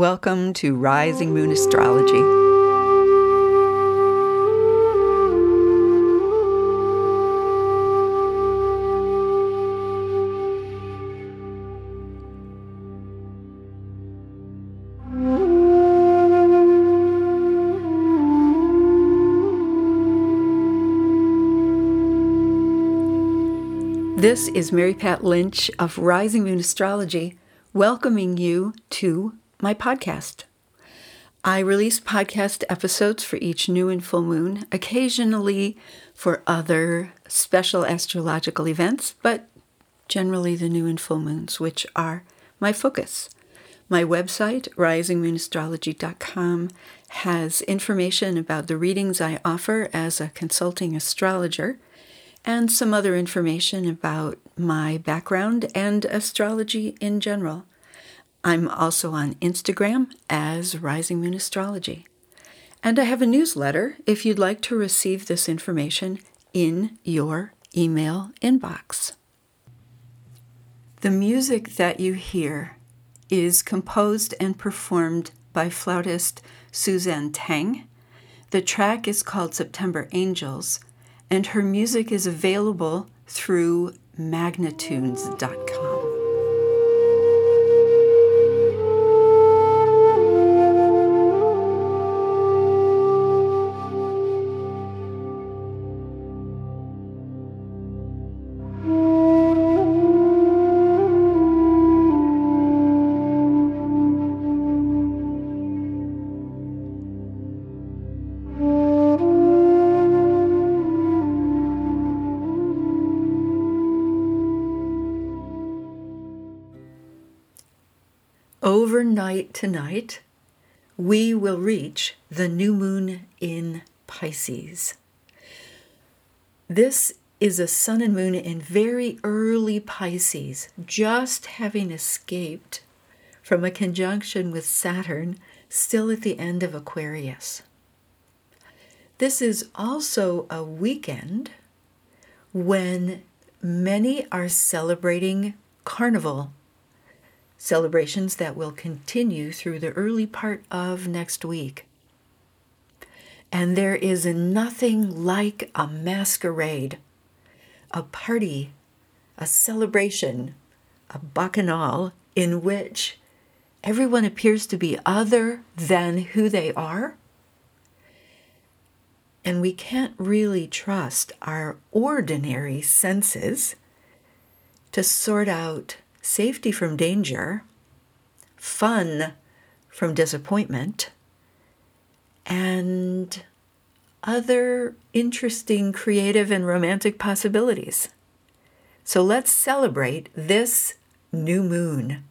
Welcome to Rising Moon Astrology. This is Mary Pat Lynch of Rising Moon Astrology, welcoming you to my podcast. I release podcast episodes for each new and full moon, occasionally for other special astrological events, but generally the new and full moons, which are my focus. My website, risingmoonastrology.com, has information about the readings I offer as a consulting astrologer and some other information about my background and astrology in general. I'm also on Instagram as Rising Moon Astrology. And I have a newsletter if you'd like to receive this information in your email inbox. The music that you hear is composed and performed by flautist Suzanne Teng. The track is called September Angels and her music is available through magnatunes.com. overnight tonight, we will reach the new moon in Pisces. This is a sun and moon in very early Pisces, just having escaped from a conjunction with Saturn, still at the end of Aquarius. This is also a weekend when many are celebrating Carnival celebrations that will continue through the early part of next week. And there is nothing like a masquerade, a party, a celebration, a bacchanal in which everyone appears to be other than who they are. And we can't really trust our ordinary senses to sort out safety from danger, fun from disappointment, and other interesting creative and romantic possibilities. So let's celebrate this new moon.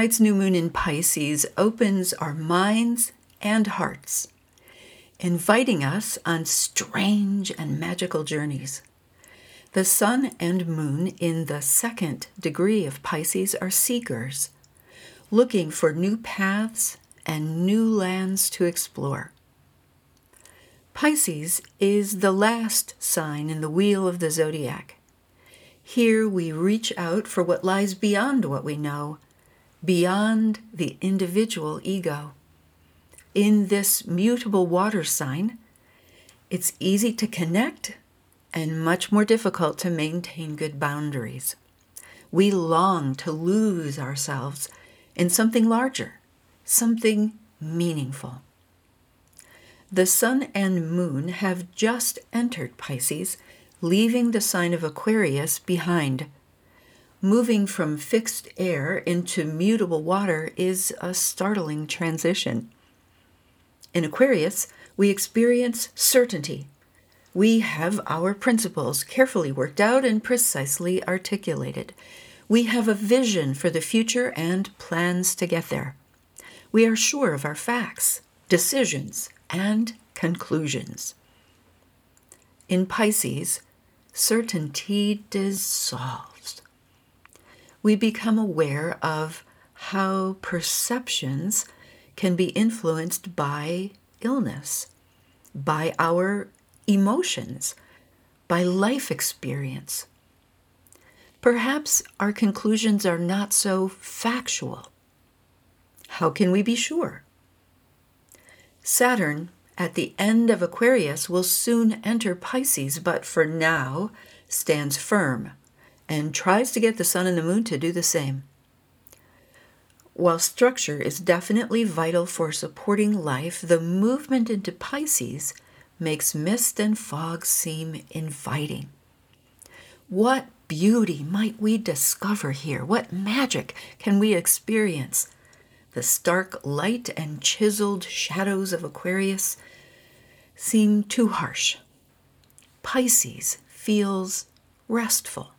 Tonight's new moon in Pisces opens our minds and hearts, inviting us on strange and magical journeys. The sun and moon in the second degree of Pisces are seekers, looking for new paths and new lands to explore. Pisces is the last sign in the wheel of the zodiac. Here we reach out for what lies beyond what we know beyond the individual ego. In this mutable water sign, it's easy to connect and much more difficult to maintain good boundaries. We long to lose ourselves in something larger, something meaningful. The sun and moon have just entered Pisces, leaving the sign of Aquarius behind moving from fixed air into mutable water is a startling transition. In Aquarius, we experience certainty. We have our principles carefully worked out and precisely articulated. We have a vision for the future and plans to get there. We are sure of our facts, decisions, and conclusions. In Pisces, certainty dissolves. We become aware of how perceptions can be influenced by illness, by our emotions, by life experience. Perhaps our conclusions are not so factual. How can we be sure? Saturn, at the end of Aquarius, will soon enter Pisces, but for now stands firm and tries to get the Sun and the Moon to do the same. While structure is definitely vital for supporting life, the movement into Pisces makes mist and fog seem inviting. What beauty might we discover here? What magic can we experience? The stark light and chiseled shadows of Aquarius seem too harsh. Pisces feels restful.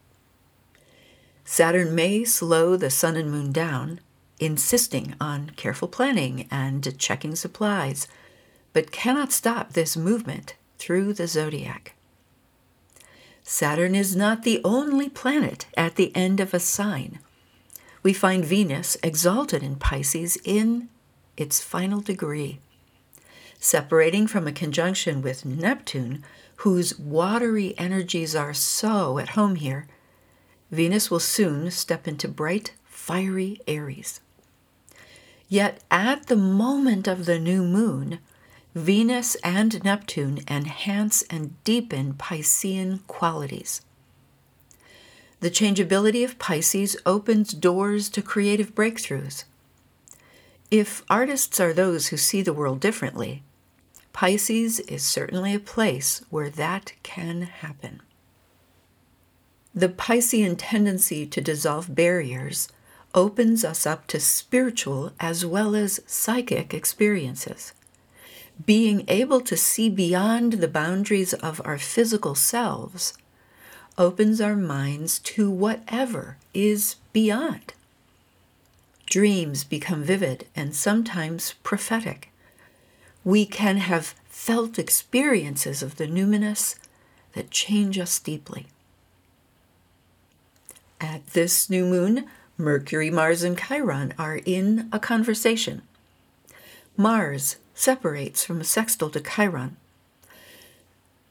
Saturn may slow the sun and moon down, insisting on careful planning and checking supplies, but cannot stop this movement through the zodiac. Saturn is not the only planet at the end of a sign. We find Venus exalted in Pisces in its final degree, separating from a conjunction with Neptune, whose watery energies are so at home here. Venus will soon step into bright, fiery Aries. Yet at the moment of the new moon, Venus and Neptune enhance and deepen Piscean qualities. The changeability of Pisces opens doors to creative breakthroughs. If artists are those who see the world differently, Pisces is certainly a place where that can happen. The Piscean tendency to dissolve barriers opens us up to spiritual as well as psychic experiences. Being able to see beyond the boundaries of our physical selves opens our minds to whatever is beyond. Dreams become vivid and sometimes prophetic. We can have felt experiences of the numinous that change us deeply. At this new moon, Mercury, Mars, and Chiron are in a conversation. Mars separates from a sextile to Chiron.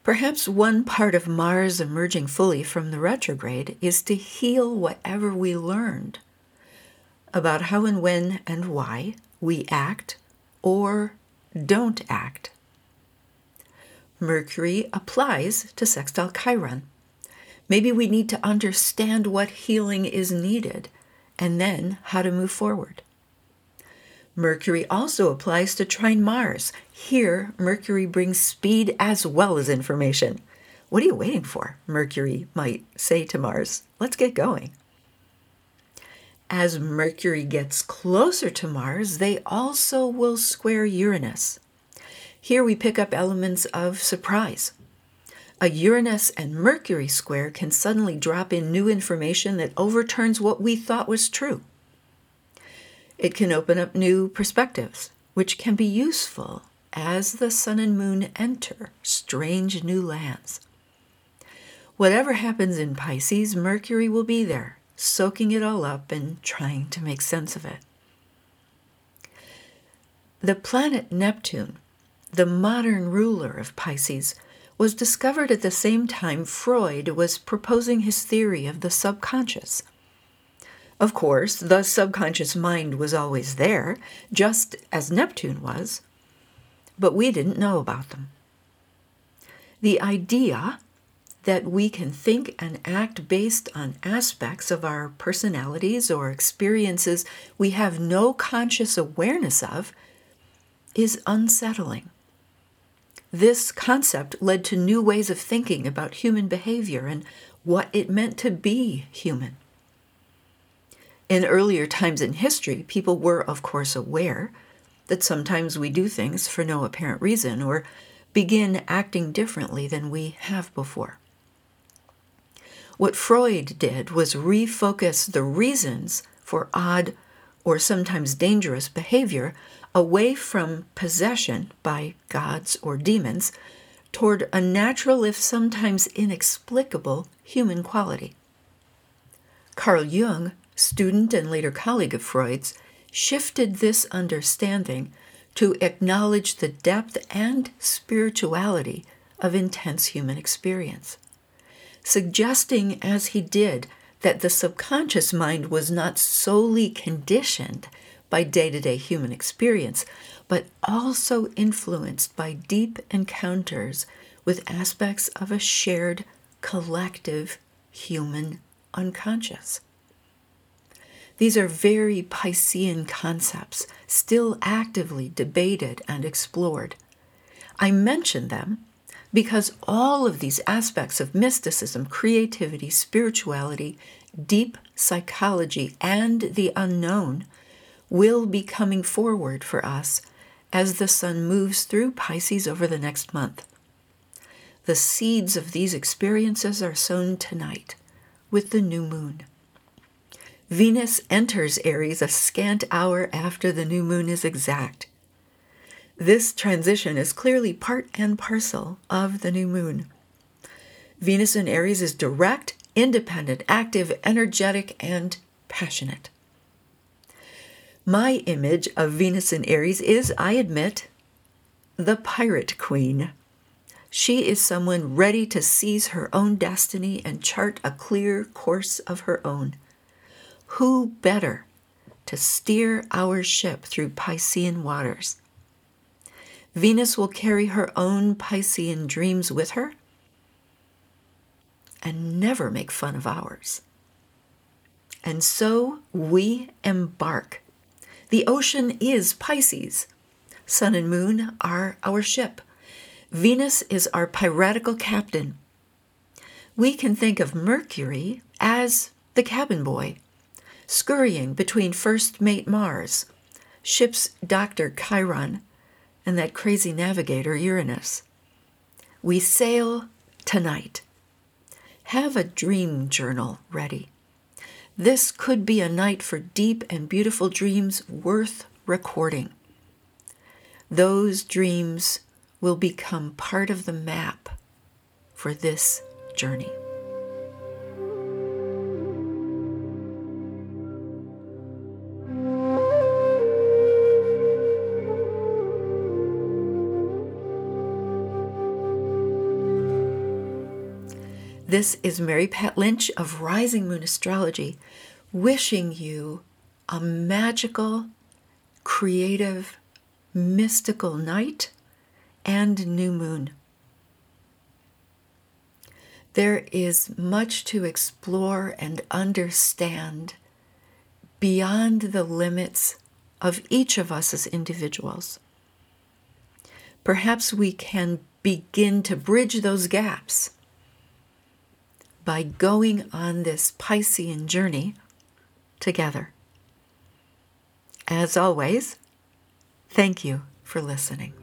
Perhaps one part of Mars emerging fully from the retrograde is to heal whatever we learned about how and when and why we act or don't act. Mercury applies to sextile Chiron. Maybe we need to understand what healing is needed and then how to move forward. Mercury also applies to trine Mars. Here, Mercury brings speed as well as information. What are you waiting for? Mercury might say to Mars. Let's get going. As Mercury gets closer to Mars, they also will square Uranus. Here we pick up elements of surprise. A Uranus and Mercury square can suddenly drop in new information that overturns what we thought was true. It can open up new perspectives, which can be useful as the sun and moon enter strange new lands. Whatever happens in Pisces, Mercury will be there, soaking it all up and trying to make sense of it. The planet Neptune, the modern ruler of Pisces, was discovered at the same time Freud was proposing his theory of the subconscious. Of course, the subconscious mind was always there, just as Neptune was, but we didn't know about them. The idea that we can think and act based on aspects of our personalities or experiences we have no conscious awareness of is unsettling. This concept led to new ways of thinking about human behavior and what it meant to be human. In earlier times in history, people were, of course, aware that sometimes we do things for no apparent reason or begin acting differently than we have before. What Freud did was refocus the reasons for odd or sometimes dangerous behavior away from possession by gods or demons toward a natural, if sometimes inexplicable, human quality. Carl Jung, student and later colleague of Freud's, shifted this understanding to acknowledge the depth and spirituality of intense human experience, suggesting as he did that the subconscious mind was not solely conditioned by day to day human experience, but also influenced by deep encounters with aspects of a shared collective human unconscious. These are very Piscean concepts, still actively debated and explored. I mention them because all of these aspects of mysticism, creativity, spirituality, deep psychology, and the unknown will be coming forward for us as the sun moves through Pisces over the next month. The seeds of these experiences are sown tonight with the new moon. Venus enters Aries a scant hour after the new moon is exact. This transition is clearly part and parcel of the new moon. Venus in Aries is direct, independent, active, energetic, and passionate. My image of Venus in Aries is, I admit, the pirate queen. She is someone ready to seize her own destiny and chart a clear course of her own. Who better to steer our ship through Piscean waters? Venus will carry her own Piscean dreams with her and never make fun of ours. And so we embark. The ocean is Pisces. Sun and moon are our ship. Venus is our piratical captain. We can think of Mercury as the cabin boy scurrying between first mate Mars, ship's doctor Chiron, and that crazy navigator Uranus. We sail tonight. Have a dream journal ready. This could be a night for deep and beautiful dreams worth recording. Those dreams will become part of the map for this journey. This is Mary Pat Lynch of Rising Moon Astrology, wishing you a magical, creative, mystical night and new moon. There is much to explore and understand beyond the limits of each of us as individuals. Perhaps we can begin to bridge those gaps by going on this Piscean journey together. As always, thank you for listening.